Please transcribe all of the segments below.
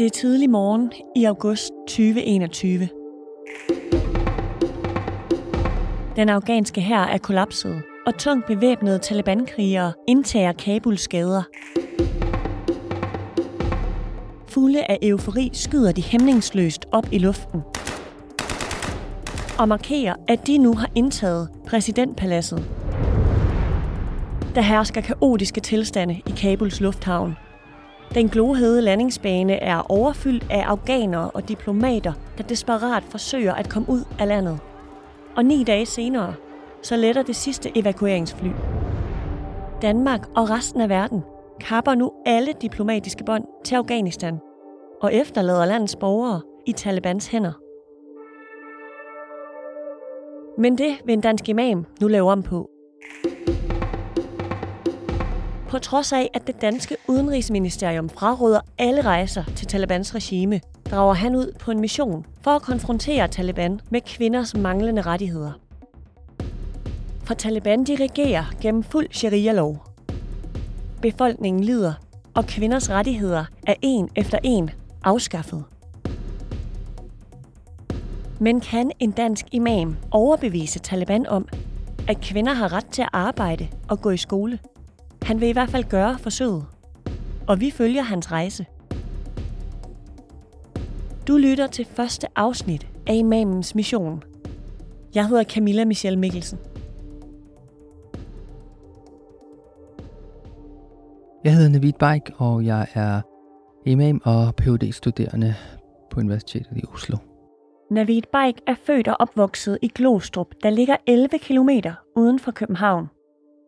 Det er tidlig morgen i august 2021. Den afghanske hær er kollapset, og tungt bevæbnede Taliban-krigere indtager Kabuls gader. Fulde af eufori skyder de hæmningsløst op i luften og markerer, at de nu har indtaget præsidentpaladset. Der hersker kaotiske tilstande i Kabuls lufthavn. Den glohede landingsbane er overfyldt af afghanere og diplomater, der desperat forsøger at komme ud af landet. Og ni dage senere, så letter det sidste evakueringsfly. Danmark og resten af verden kapper nu alle diplomatiske bånd til Afghanistan og efterlader landets borgere i Talibans hænder. Men det vil en dansk imam nu lave om på. På trods af, at det danske udenrigsministerium fraråder alle rejser til Talibans regime, drager han ud på en mission for at konfrontere Taliban med kvinders manglende rettigheder. For Taliban dirigerer gennem fuld sharia-lov. Befolkningen lider, og kvinders rettigheder er en efter en afskaffet. Men kan en dansk imam overbevise Taliban om, at kvinder har ret til at arbejde og gå i skole? Han vil i hvert fald gøre forsøget. Og vi følger hans rejse. Du lytter til første afsnit af Imamens Mission. Jeg hedder Camilla Michelle Mikkelsen. Jeg hedder Navid Baik, og jeg er imam og phd studerende på Universitetet i Oslo. Navid Baik er født og opvokset i Glostrup, der ligger 11 km uden for København.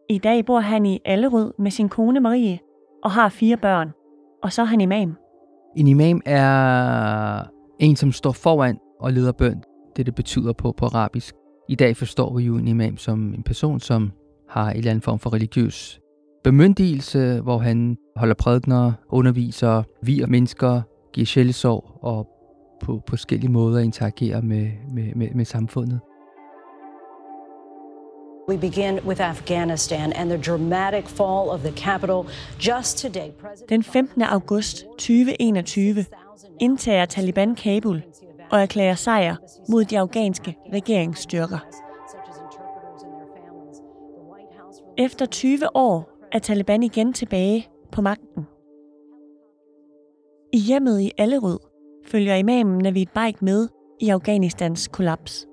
I dag bor han i Allerød med sin kone Marie og har fire børn. Og så er han imam. En imam er en, som står foran og leder bøn. Det, det betyder på, på arabisk. I dag forstår vi jo en imam som en person, som har en eller anden form for religiøs bemyndigelse, hvor han holder prædikner, underviser, virer mennesker, giver sjælesorg og på, på forskellige måder interagerer med, med, med, med samfundet. We begin with Afghanistan and the dramatic fall of the capital just today. Den 15. august 2021 indtager Taliban Kabul og erklærer sejr mod de afghanske regeringsstyrker. Efter 20 år er Taliban igen tilbage på magten. I hjemmet i Allerød følger imamen Navid Baik med i Afghanistans kollaps.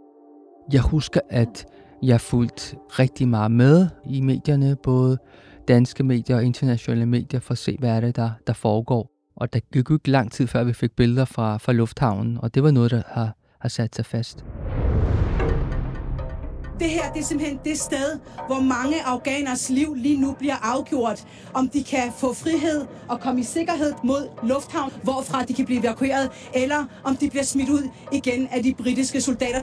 Jeg husker, at jeg fulgt rigtig meget med i medierne, både danske medier og internationale medier, for at se, hvad er det, der, der foregår. Og der gik ikke lang tid, før vi fik billeder fra, fra lufthavnen, og det var noget, der har, har sat sig fast. Det her det er simpelthen det sted, hvor mange afghaners liv lige nu bliver afgjort. Om de kan få frihed og komme i sikkerhed mod lufthavn, hvorfra de kan blive evakueret, eller om de bliver smidt ud igen af de britiske soldater.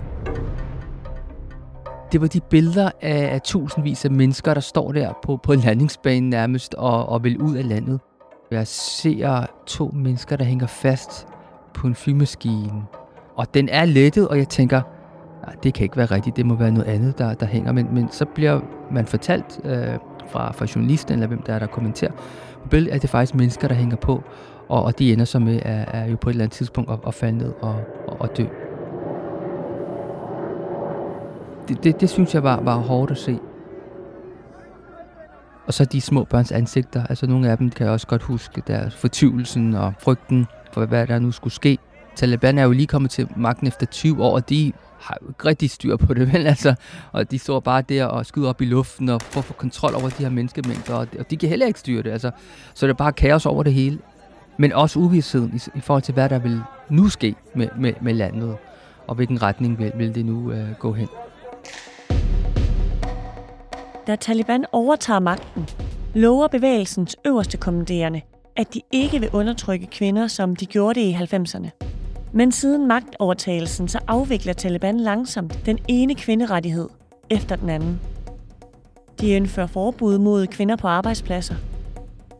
Det var de billeder af, af tusindvis af mennesker, der står der på, på landingsbanen nærmest og, og vil ud af landet. Jeg ser to mennesker, der hænger fast på en flymaskine. Og den er lettet, og jeg tænker, nej, det kan ikke være rigtigt, det må være noget andet, der, der hænger. Men, men så bliver man fortalt øh, fra, fra journalisten, eller hvem der er, der kommenterer på billedet, at det er faktisk mennesker, der hænger på, og, og de ender så med at, er jo på et eller andet tidspunkt at, at falde ned og, og, og dø. Det, det, det synes jeg var, var hårdt at se. Og så de små børns ansigter. Altså nogle af dem kan jeg også godt huske deres fortvivlelsen og frygten for, hvad der nu skulle ske. Taliban er jo lige kommet til magten efter 20 år, og de har jo ikke rigtig styr på det, vel? Altså, og de står bare der og skyder op i luften og får få kontrol over de her menneskemængder, og de, og de kan heller ikke styre det. Altså, så det er bare kaos over det hele. Men også uvidsheden i, i forhold til, hvad der vil nu ske med, med, med landet, og hvilken retning vil, vil det nu øh, gå hen. Da Taliban overtager magten, lover bevægelsens øverste kommanderende, at de ikke vil undertrykke kvinder, som de gjorde det i 90'erne. Men siden magtovertagelsen, så afvikler Taliban langsomt den ene kvinderettighed efter den anden. De indfører forbud mod kvinder på arbejdspladser.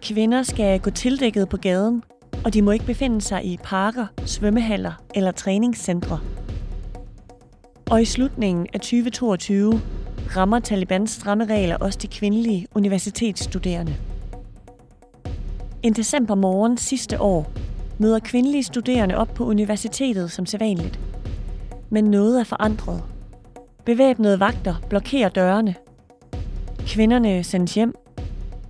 Kvinder skal gå tildækket på gaden, og de må ikke befinde sig i parker, svømmehaller eller træningscentre. Og i slutningen af 2022 rammer Talibans stramme regler også de kvindelige universitetsstuderende. En decembermorgen sidste år møder kvindelige studerende op på universitetet som sædvanligt. Men noget er forandret. Bevæbnede vagter blokerer dørene. Kvinderne sendes hjem.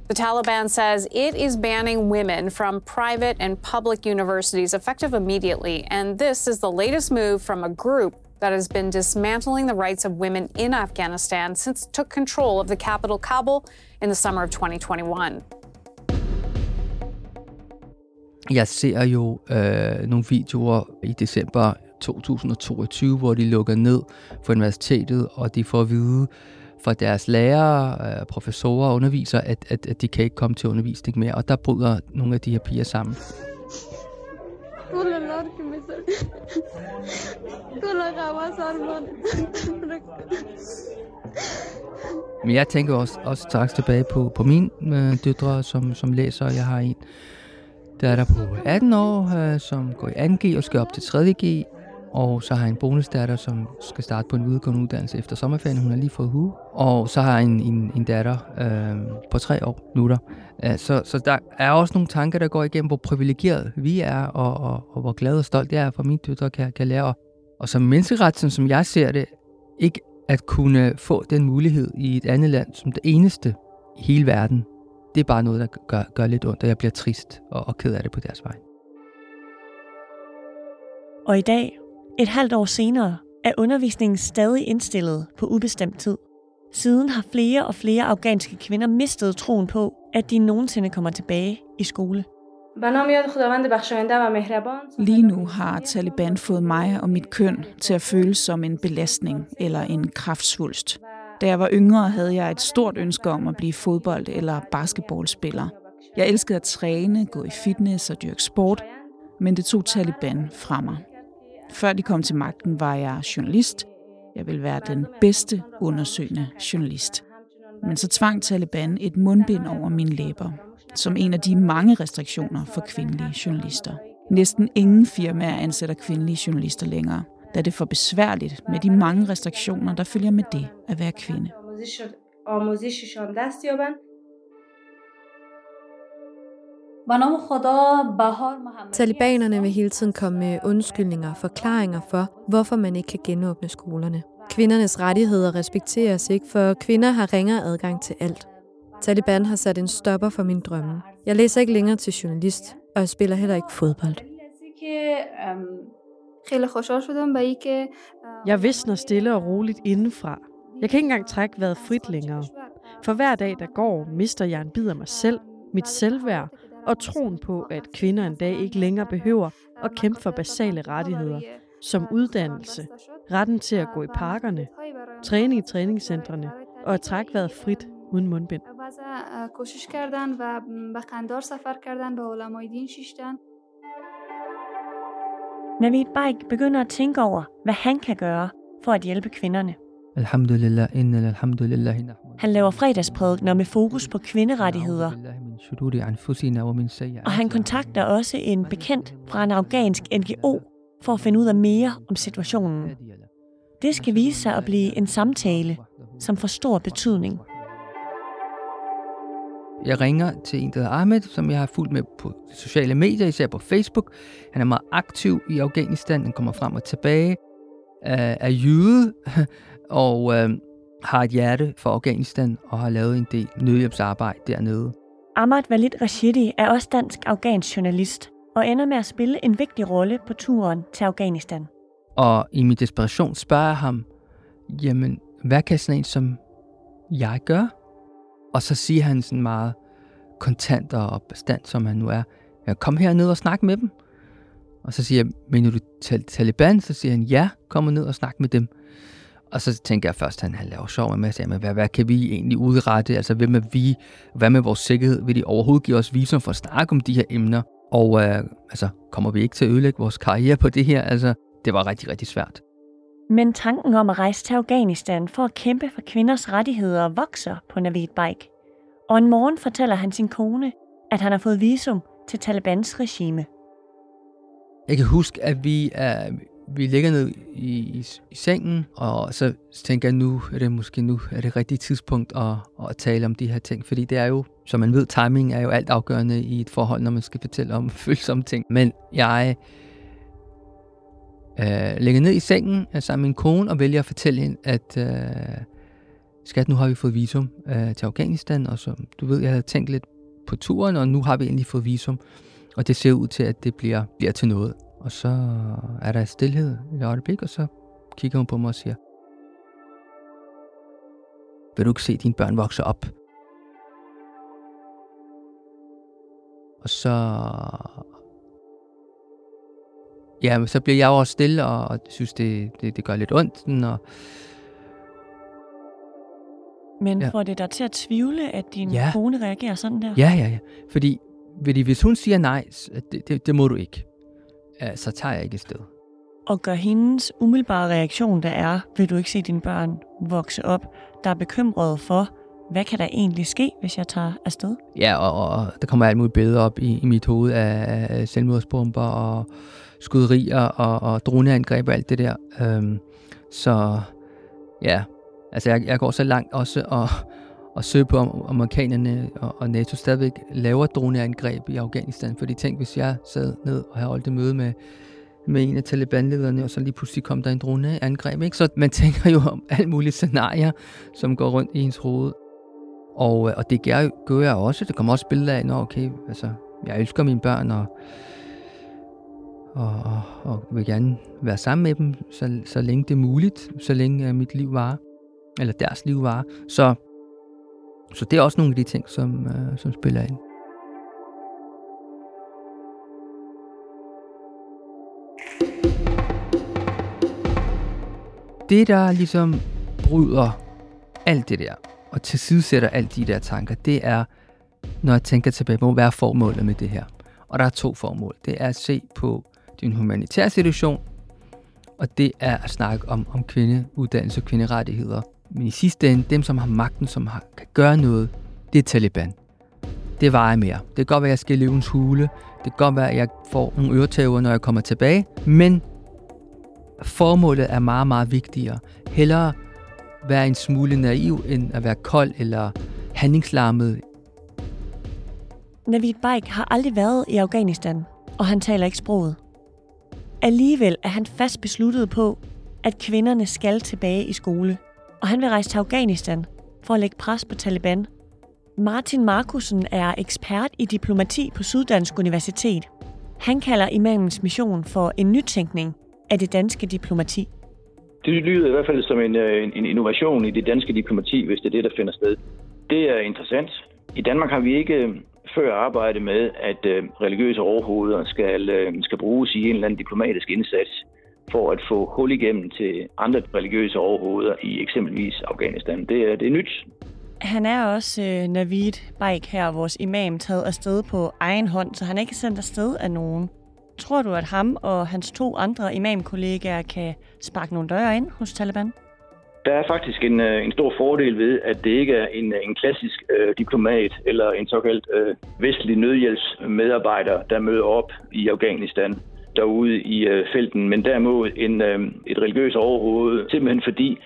The Taliban says it is banning women from private and public universities effective immediately, and this is the latest move from a group that has been dismantling the rights of women in Afghanistan since it took control of the capital, Kabul, in the summer of 2021. Jeg ser jo øh, nogle videoer i december 2022, hvor de lukker ned for universitetet, og de får at vide fra deres lærere, øh, professorer og undervisere, at, at, at de kan ikke komme til undervisning mere. Og der bryder nogle af de her piger sammen. Men jeg tænker også, også straks tilbage på, på min øh, døtre, som, som læser. Jeg har en, der er der på 18 år, øh, som går i 2G og skal op til 3G. Og så har jeg en bonusdatter, som skal starte på en videregående uddannelse efter sommerferien. Hun har lige fået hue. Og så har jeg en, en, en datter øh, på tre år nu der. Så, så der er også nogle tanker, der går igennem, hvor privilegeret vi er, og, og, og hvor glad og stolt jeg er for, at mine døtre kan, kan lære. Og som menneskeretsen, som jeg ser det, ikke at kunne få den mulighed i et andet land som det eneste i hele verden, det er bare noget, der gør, gør lidt ondt, og jeg bliver trist og, og ked af det på deres vej. Og i dag, et halvt år senere, er undervisningen stadig indstillet på ubestemt tid. Siden har flere og flere afghanske kvinder mistet troen på, at de nogensinde kommer tilbage i skole. Lige nu har Taliban fået mig og mit køn til at føles som en belastning eller en kraftsvulst. Da jeg var yngre, havde jeg et stort ønske om at blive fodbold- eller basketballspiller. Jeg elskede at træne, gå i fitness og dyrke sport, men det tog Taliban fra mig. Før de kom til magten, var jeg journalist. Jeg ville være den bedste undersøgende journalist. Men så tvang Taliban et mundbind over mine læber, som en af de mange restriktioner for kvindelige journalister. Næsten ingen firmaer ansætter kvindelige journalister længere, da det er for besværligt med de mange restriktioner, der følger med det at være kvinde. Talibanerne vil hele tiden komme med undskyldninger og forklaringer for, hvorfor man ikke kan genåbne skolerne. Kvindernes rettigheder respekteres ikke, for kvinder har ringere adgang til alt. Taliban har sat en stopper for min drømme. Jeg læser ikke længere til journalist, og jeg spiller heller ikke fodbold. Jeg visner stille og roligt indenfra. Jeg kan ikke engang trække vejret frit længere. For hver dag, der går, mister jeg en bid af mig selv, mit selvværd og troen på, at kvinder en dag ikke længere behøver at kæmpe for basale rettigheder, som uddannelse, retten til at gå i parkerne, træne i træningscentrene og at trække vejret frit uden mundbind. Navid Baik begynder at tænke over, hvad han kan gøre for at hjælpe kvinderne. Alhamdulillah, inna alhamdulillah. Han laver fredagsprædikener med fokus på kvinderettigheder, og han kontakter også en bekendt fra en afghansk NGO for at finde ud af mere om situationen. Det skal vise sig at blive en samtale, som får stor betydning. Jeg ringer til en, der hedder Ahmed, som jeg har fulgt med på sociale medier, især på Facebook. Han er meget aktiv i Afghanistan, han kommer frem og tilbage, er jøde og øh, har et hjerte for Afghanistan og har lavet en del nødhjælpsarbejde dernede. Ahmad Walid Rashidi er også dansk-afghansk journalist og ender med at spille en vigtig rolle på turen til Afghanistan. Og i min desperation spørger jeg ham, jamen, hvad kan sådan en som jeg gøre? Og så siger han sådan meget kontant og bestand, som han nu er, ja, kom herned og snak med dem. Og så siger jeg, mener du tal- Taliban? Så siger han, ja, kom ned og snak med dem. Og så tænker jeg først, at han, han laver sjov med mig, siger, men hvad, hvad kan vi egentlig udrette? Altså, hvem er vi? Hvad med vores sikkerhed? Vil de overhovedet give os visum for at snakke om de her emner? Og øh, altså, kommer vi ikke til at ødelægge vores karriere på det her? Altså, det var rigtig, rigtig svært. Men tanken om at rejse til Afghanistan for at kæmpe for kvinders rettigheder vokser på Navid Baik. Og en morgen fortæller han sin kone, at han har fået visum til Talibans regime. Jeg kan huske, at vi, er, vi ligger ned i, i, i sengen, og så tænker jeg, nu er det måske nu er det rigtige tidspunkt at, at tale om de her ting, fordi det er jo, som man ved, timing er jo alt afgørende i et forhold, når man skal fortælle om følsomme ting. Men jeg øh, ligger ned i sengen øh, sammen med min kone og vælger at fortælle hende, at øh, skat, nu har vi fået visum øh, til Afghanistan, og så, du ved, jeg havde tænkt lidt på turen, og nu har vi endelig fået visum, og det ser ud til, at det bliver, bliver til noget. Og så er der stillhed i et øjeblik, og så kigger hun på mig og siger, vil du ikke se dine børn vokse op? Og så... Ja, så bliver jeg også stille, og, og synes, det, det, det gør lidt ondt. Sådan, og, Men ja. får det dig til at tvivle, at din ja. kone reagerer sådan der? Ja, ja, ja. Fordi, fordi hvis hun siger nej, det, det, det må du ikke så tager jeg ikke sted. Og gør hendes umiddelbare reaktion, der er, vil du ikke se dine børn vokse op, der er bekymret for, hvad kan der egentlig ske, hvis jeg tager afsted? Ja, og, og der kommer alt muligt billeder op i, i mit hoved af selvmordsbomber og skuderier og, og droneangreb og alt det der. Øhm, så ja, altså jeg, jeg går så langt også og, og søge på, om amerikanerne og, og NATO stadigvæk laver droneangreb i Afghanistan. Fordi tænk, hvis jeg sad ned og havde holdt et møde med, med en af Taliban-lederne, og så lige pludselig kom der en droneangreb. Ikke? Så man tænker jo om alle mulige scenarier, som går rundt i ens hoved. Og, øh, og det gør, gør jeg også. Det kommer også billeder af, når okay, altså, jeg elsker mine børn, og, og, og, og vil gerne være sammen med dem, så, så længe det er muligt, så længe uh, mit liv varer, eller deres liv varer. Så så det er også nogle af de ting, som, uh, som spiller ind. Det, der ligesom bryder alt det der, og tilsidesætter alt de der tanker, det er, når jeg tænker tilbage på, hvad er formålet med det her? Og der er to formål. Det er at se på din humanitære situation, og det er at snakke om, om kvindeuddannelse og kvinderettigheder men i sidste ende, dem som har magten, som har, kan gøre noget, det er Taliban. Det vejer mere. Det kan godt være, at jeg skal leve en hule. Det kan godt være, at jeg får nogle øretæver, når jeg kommer tilbage. Men formålet er meget, meget vigtigere. Hellere være en smule naiv, end at være kold eller handlingslarmet. Navid Baik har aldrig været i Afghanistan, og han taler ikke sproget. Alligevel er han fast besluttet på, at kvinderne skal tilbage i skole og han vil rejse til Afghanistan for at lægge pres på Taliban. Martin Markusen er ekspert i diplomati på Syddansk Universitet. Han kalder imamens mission for en nytænkning af det danske diplomati. Det lyder i hvert fald som en, øh, en, en innovation i det danske diplomati, hvis det er det, der finder sted. Det er interessant. I Danmark har vi ikke øh, før arbejdet med, at øh, religiøse overhoveder skal, øh, skal bruges i en eller anden diplomatisk indsats for at få hul igennem til andre religiøse overhoveder i eksempelvis Afghanistan. Det er, det er nyt. Han er også øh, Navid Baik her, vores imam, taget afsted på egen hånd, så han er ikke sendt afsted af nogen. Tror du, at ham og hans to andre imamkollegaer kan sparke nogle døre ind hos Taliban? Der er faktisk en, øh, en stor fordel ved, at det ikke er en, en klassisk øh, diplomat eller en såkaldt øh, vestlig nødhjælpsmedarbejder, der møder op i Afghanistan derude i øh, felten, men derimod en, øh, et religiøst overhoved, simpelthen fordi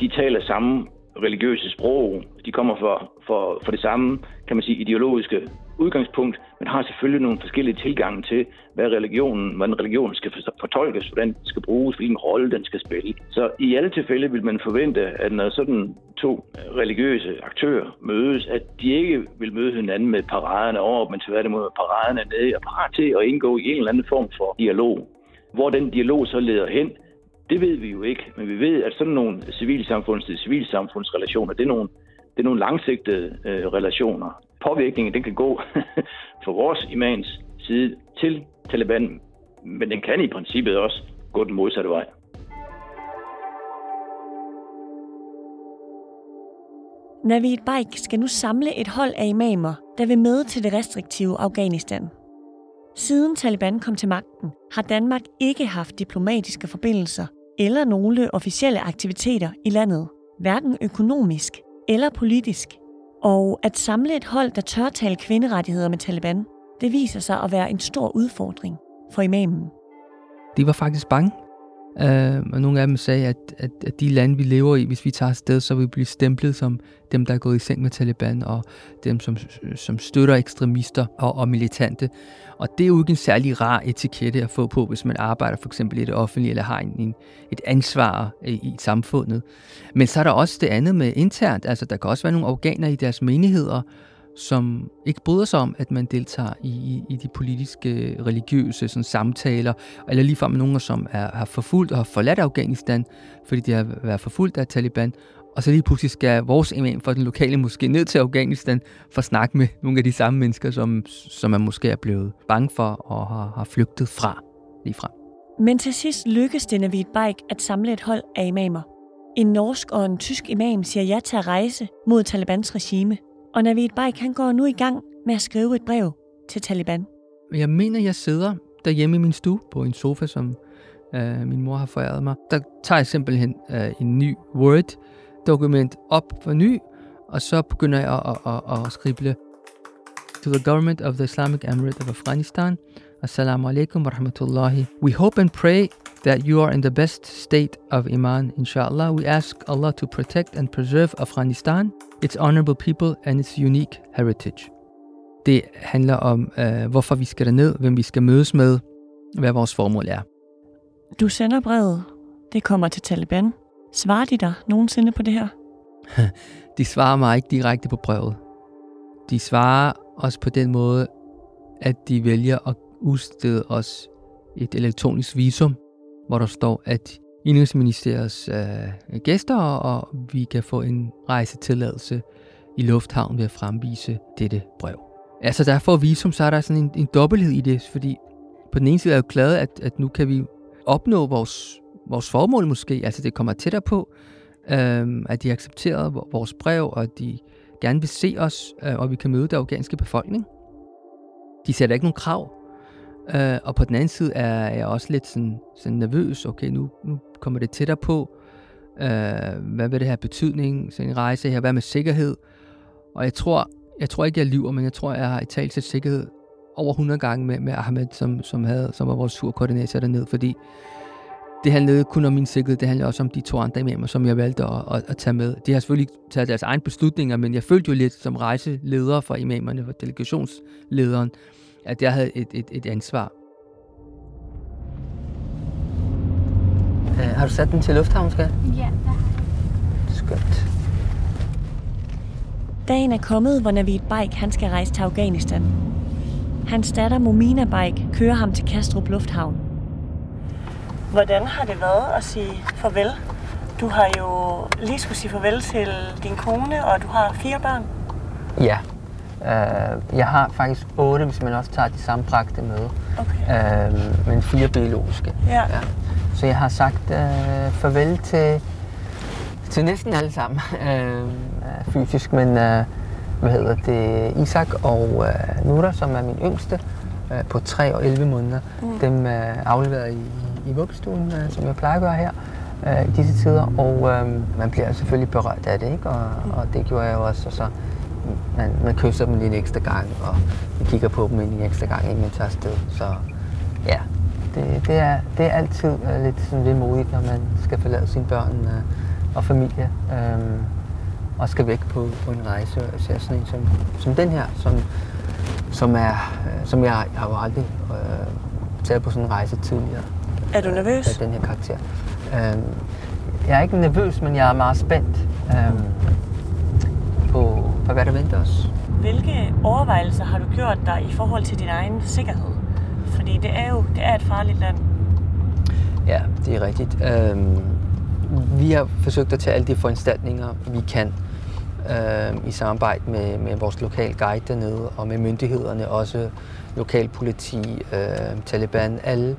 de taler samme religiøse sprog. De kommer for, for, for det samme, kan man sige, ideologiske udgangspunkt, men har selvfølgelig nogle forskellige tilgange til, hvad religionen, hvordan religionen skal fortolkes, hvordan den skal bruges, hvilken rolle den skal spille. Så i alle tilfælde vil man forvente, at når sådan to øh, religiøse aktører mødes, at de ikke vil møde hinanden med paraderne over, men tværtimod paraderne nede og parat til at indgå i en eller anden form for dialog. Hvor den dialog så leder hen, det ved vi jo ikke, men vi ved, at sådan nogle civilsamfunds til civilsamfundsrelationer, det er nogle, det er nogle langsigtede øh, relationer. Påvirkningen den kan gå fra vores imams side til Taliban, men den kan i princippet også gå den modsatte vej. Navid Baik skal nu samle et hold af imamer, der vil med til det restriktive Afghanistan. Siden Taliban kom til magten, har Danmark ikke haft diplomatiske forbindelser eller nogle officielle aktiviteter i landet, hverken økonomisk eller politisk. Og at samle et hold, der tør tale kvinderettigheder med Taliban, det viser sig at være en stor udfordring for imamen. De var faktisk bange. Uh, og nogle af dem sagde, at, at, at de lande, vi lever i, hvis vi tager afsted, så vil vi blive stemplet som dem, der er gået i seng med Taliban, og dem, som, som støtter ekstremister og, og militante. Og det er jo ikke en særlig rar etikette at få på, hvis man arbejder for eksempel i det offentlige, eller har en, en, et ansvar i, i samfundet. Men så er der også det andet med internt. Altså, der kan også være nogle organer i deres menigheder, som ikke bryder sig om, at man deltager i, i, i de politiske, religiøse sådan, samtaler, eller ligefrem nogen, som er, har forfulgt og har forladt Afghanistan, fordi de har været forfulgt af Taliban, og så lige pludselig skal vores imam for den lokale måske ned til Afghanistan for at snakke med nogle af de samme mennesker, som, som man måske er blevet bange for og har, har flygtet fra lige fra. Men til sidst lykkedes det Navid Baik at samle et hold af imamer. En norsk og en tysk imam siger ja til at rejse mod Talibans regime, og Navid Baik han går nu i gang med at skrive et brev til Taliban. Jeg mener, jeg sidder derhjemme i min stue på en sofa, som øh, min mor har foræret mig. Der tager jeg simpelthen øh, en ny Word-dokument op for ny, og så begynder jeg at, at, at, at skrible To the government of the Islamic Emirate of Afghanistan, Assalamu alaikum wa rahmatullahi. We hope and pray that you are in the best state of Iman, inshallah. We ask Allah to protect and preserve Afghanistan, its honorable people and its unique heritage. Det handler om, uh, hvorfor vi skal derned, hvem vi skal mødes med, hvad vores formål er. Du sender brevet. Det kommer til Taliban. Svarer de dig nogensinde på det her? de svarer mig ikke direkte på brevet. De svarer os på den måde, at de vælger at udstede os et elektronisk visum, hvor der står, at Indrigsministeriets øh, gæster, og vi kan få en rejsetilladelse i lufthavnen ved at fremvise dette brev. Altså der for visum, så er der sådan en, en dobbelthed i det, fordi på den ene side er jeg jo glad, at, at nu kan vi opnå vores, vores formål måske, altså det kommer tættere på, øh, at de accepterer vores brev, og at de gerne vil se os, øh, og vi kan møde den afghanske befolkning. De sætter ikke nogen krav Øh, og på den anden side er jeg også lidt sådan, sådan nervøs. Okay, nu, nu kommer det tættere på. Øh, hvad vil det have betydning? Sådan en rejse her. Hvad med sikkerhed? Og jeg tror, jeg tror ikke, jeg lyver, men jeg tror, jeg har i talt til sikkerhed over 100 gange med, med Ahmed, som, som, havde, som var vores surkoordinator dernede, fordi det handlede kun om min sikkerhed, det handlede også om de to andre imamer, som jeg valgte at, at, at tage med. De har selvfølgelig taget deres egne beslutninger, men jeg følte jo lidt som rejseleder for imamerne, for delegationslederen, at jeg havde et, et, et ansvar. Uh, har du sat den til lufthavn, skal? Ja, det har jeg. Skønt. Dagen er kommet, hvor Navid Baik han skal rejse til Afghanistan. Hans datter Momina Baik kører ham til Kastrup Lufthavn. Hvordan har det været at sige farvel? Du har jo lige skulle sige farvel til din kone, og du har fire børn. Ja, Uh, jeg har faktisk otte, hvis man også tager de samme bragte med. Okay. Uh, men fire biologiske. Ja. ja. Så jeg har sagt uh, farvel til, til næsten alle sammen uh, fysisk, men uh, hvad hedder det, Isak og uh, Nura, som er min yngste, uh, på 3 og 11 måneder, mm. dem uh, afleveret i, i vuggestuen, uh, som jeg plejer at gøre her uh, i disse tider, og uh, man bliver selvfølgelig berørt af det, ikke? Og, mm. og det gjorde jeg jo også, og så man, man kysser dem lige en ekstra gang, og vi kigger på dem en ekstra gang, inden man tager afsted. Så ja, det, det, er, det er altid uh, lidt sådan lidt modigt, når man skal forlade sine børn uh, og familie, um, og skal væk på, på en rejse. Og ser sådan en som, som den her, som, som, er, uh, som jeg, jeg har jo aldrig uh, taget på sådan en rejse tidligere. Er du nervøs? Af den her karakter. Um, jeg er ikke nervøs, men jeg er meget spændt. Um, på, hvad der venter os. Hvilke overvejelser har du gjort dig i forhold til din egen sikkerhed? Fordi det er jo det er et farligt land. Ja, det er rigtigt. Øhm, vi har forsøgt at tage alle de foranstaltninger, vi kan øhm, i samarbejde med, med vores lokale guide dernede og med myndighederne, også lokal politi, øhm, Taliban, alle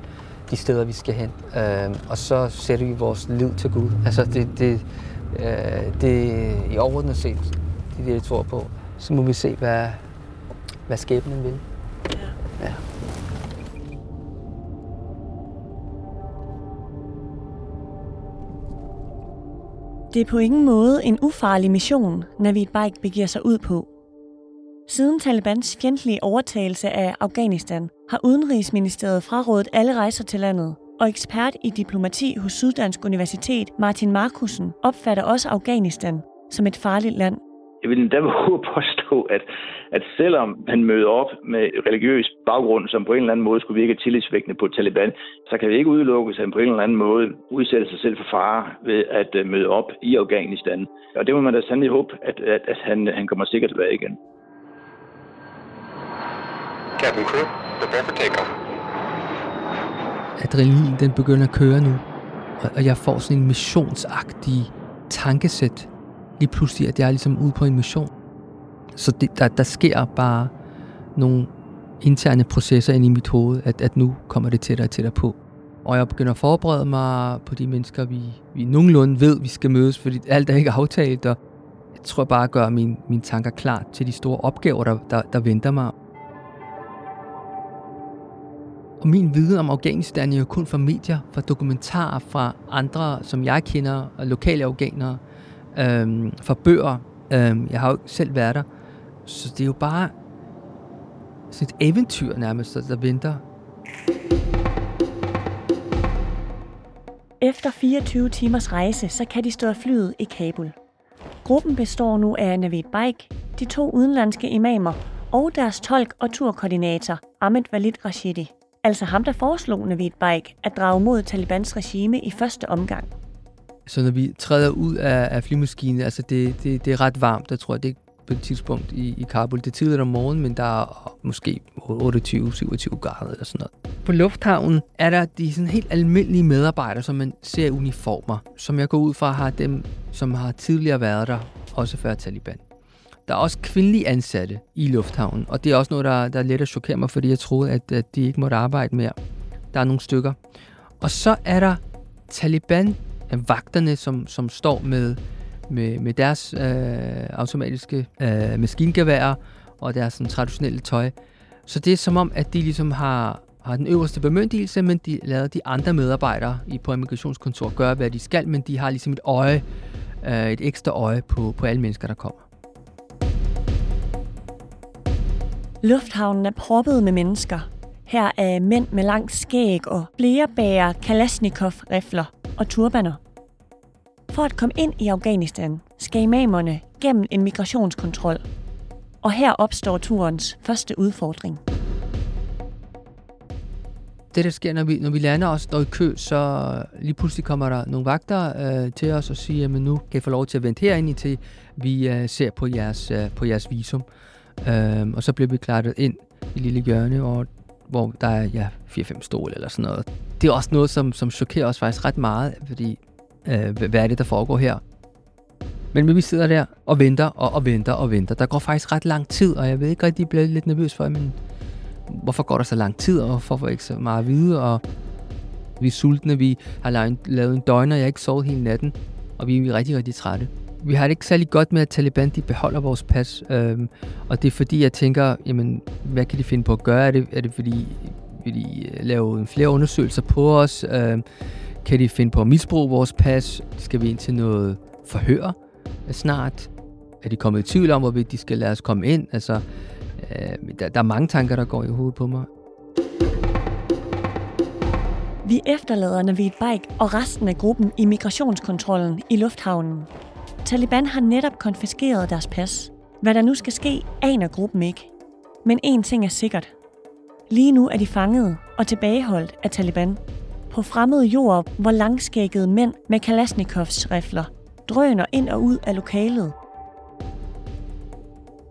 de steder, vi skal hen. Øhm, og så sætter vi vores liv til Gud. Altså det, det, øh, det i overordnet set det er det, jeg tror på. Så må vi se, hvad, hvad skæbnen vil. Ja. ja. Det er på ingen måde en ufarlig mission, Navid Baik begiver sig ud på. Siden Talibans fjendtlige overtagelse af Afghanistan har Udenrigsministeriet frarådet alle rejser til landet, og ekspert i diplomati hos Syddansk Universitet, Martin Markusen, opfatter også Afghanistan som et farligt land. Jeg vil endda våge påstå, at, at selvom han møder op med religiøs baggrund, som på en eller anden måde skulle virke tillidsvækkende på Taliban, så kan det ikke udelukkes, at han på en eller anden måde udsætter sig selv for fare ved at øh, møde op i Afghanistan. Og det må man da sandelig håbe, at, at, at han, han kommer sikkert tilbage igen. Captain Crew, prepare for takeoff. Adrenalin, den begynder at køre nu, og jeg får sådan en missionsagtig tankesæt lige pludselig, at jeg er ligesom ude på en mission. Så det, der, der sker bare nogle interne processer ind i mit hoved, at, at nu kommer det tættere og tættere på. Og jeg begynder at forberede mig på de mennesker, vi, vi nogenlunde ved, vi skal mødes, fordi alt er ikke aftalt, og jeg tror bare at gøre mine, mine tanker klar til de store opgaver, der, der, der venter mig. Og min viden om Afghanistan er jo kun fra medier, fra dokumentarer fra andre, som jeg kender, og lokale afghanere, øhm, for bøger. Øhm, jeg har jo selv været der. Så det er jo bare sådan et eventyr nærmest, der venter. Efter 24 timers rejse, så kan de stå af flyet i Kabul. Gruppen består nu af Navid Baik, de to udenlandske imamer og deres tolk og turkoordinator, Ahmed Walid Rashidi. Altså ham, der foreslog Navid Baik at drage mod Talibans regime i første omgang. Så når vi træder ud af, af flymaskinen, altså det, det, det er ret varmt, jeg tror, det er på et tidspunkt i, i Kabul. Det er tidligt om morgenen, men der er måske 28-27 grader eller sådan noget. På lufthavnen er der de sådan helt almindelige medarbejdere, som man ser i uniformer, som jeg går ud fra har dem, som har tidligere været der, også før Taliban. Der er også kvindelige ansatte i lufthavnen, og det er også noget, der, der er let at chokere mig, fordi jeg troede, at, at de ikke måtte arbejde mere. Der er nogle stykker. Og så er der Taliban vagterne, som, som står med, med, med deres øh, automatiske øh, maskingeværer og deres sådan, traditionelle tøj. Så det er som om, at de ligesom har, har den øverste bemyndigelse, men de lader de andre medarbejdere i på immigrationskontor gøre, hvad de skal, men de har ligesom et øje, øh, et ekstra øje på, på alle mennesker, der kommer. Lufthavnen er proppet med mennesker. Her er mænd med langt skæg og flere bærer Kalashnikov-rifler og turbaner. For at komme ind i Afghanistan skal imamerne gennem en migrationskontrol. Og her opstår turens første udfordring. Det, der sker, når vi, når vi lander og står i kø, så lige pludselig kommer der nogle vagter øh, til os og siger, at nu kan I få lov til at vente herinde til vi øh, ser på jeres, øh, på jeres visum. Øh, og så bliver vi klartet ind i lille hjørne, og, hvor der er ja, 4-5 stole eller sådan noget. Det er også noget, som, som chokerer os faktisk ret meget, fordi øh, hvad er det, der foregår her? Men vi sidder der og venter og, og venter og venter. Der går faktisk ret lang tid, og jeg ved ikke rigtig, jeg bliver lidt nervøs for, men hvorfor går der så lang tid, og hvorfor får jeg ikke så meget at vide, og vi er sultne, vi har lavet en døgn, og jeg har ikke sovet hele natten, og vi er rigtig, rigtig trætte. Vi har det ikke særlig godt med, at Taliban de beholder vores pas, øhm, og det er fordi, jeg tænker, jamen, hvad kan de finde på at gøre? Er det, er det fordi, vil de øh, lave flere undersøgelser på os? Øh, kan de finde på at misbruge vores pas? Skal vi ind til noget forhør snart? Er de kommet i tvivl om, hvorvidt de skal lade os komme ind? Altså, øh, der, der er mange tanker, der går i hovedet på mig. Vi efterlader Navid Baik og resten af gruppen i migrationskontrollen i lufthavnen. Taliban har netop konfiskeret deres pas. Hvad der nu skal ske, aner gruppen ikke. Men én ting er sikkert. Lige nu er de fanget og tilbageholdt af Taliban. På fremmede jord, hvor langskækkede mænd med Kalashnikovs rifler drøner ind og ud af lokalet.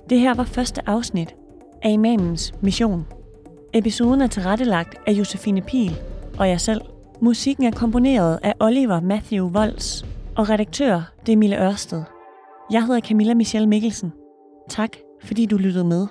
Det her var første afsnit af Imamens Mission. Episoden er tilrettelagt af Josefine Pil og jeg selv. Musikken er komponeret af Oliver Matthew Volds og redaktør det er Mille Ørsted. Jeg hedder Camilla Michelle Mikkelsen. Tak fordi du lyttede med.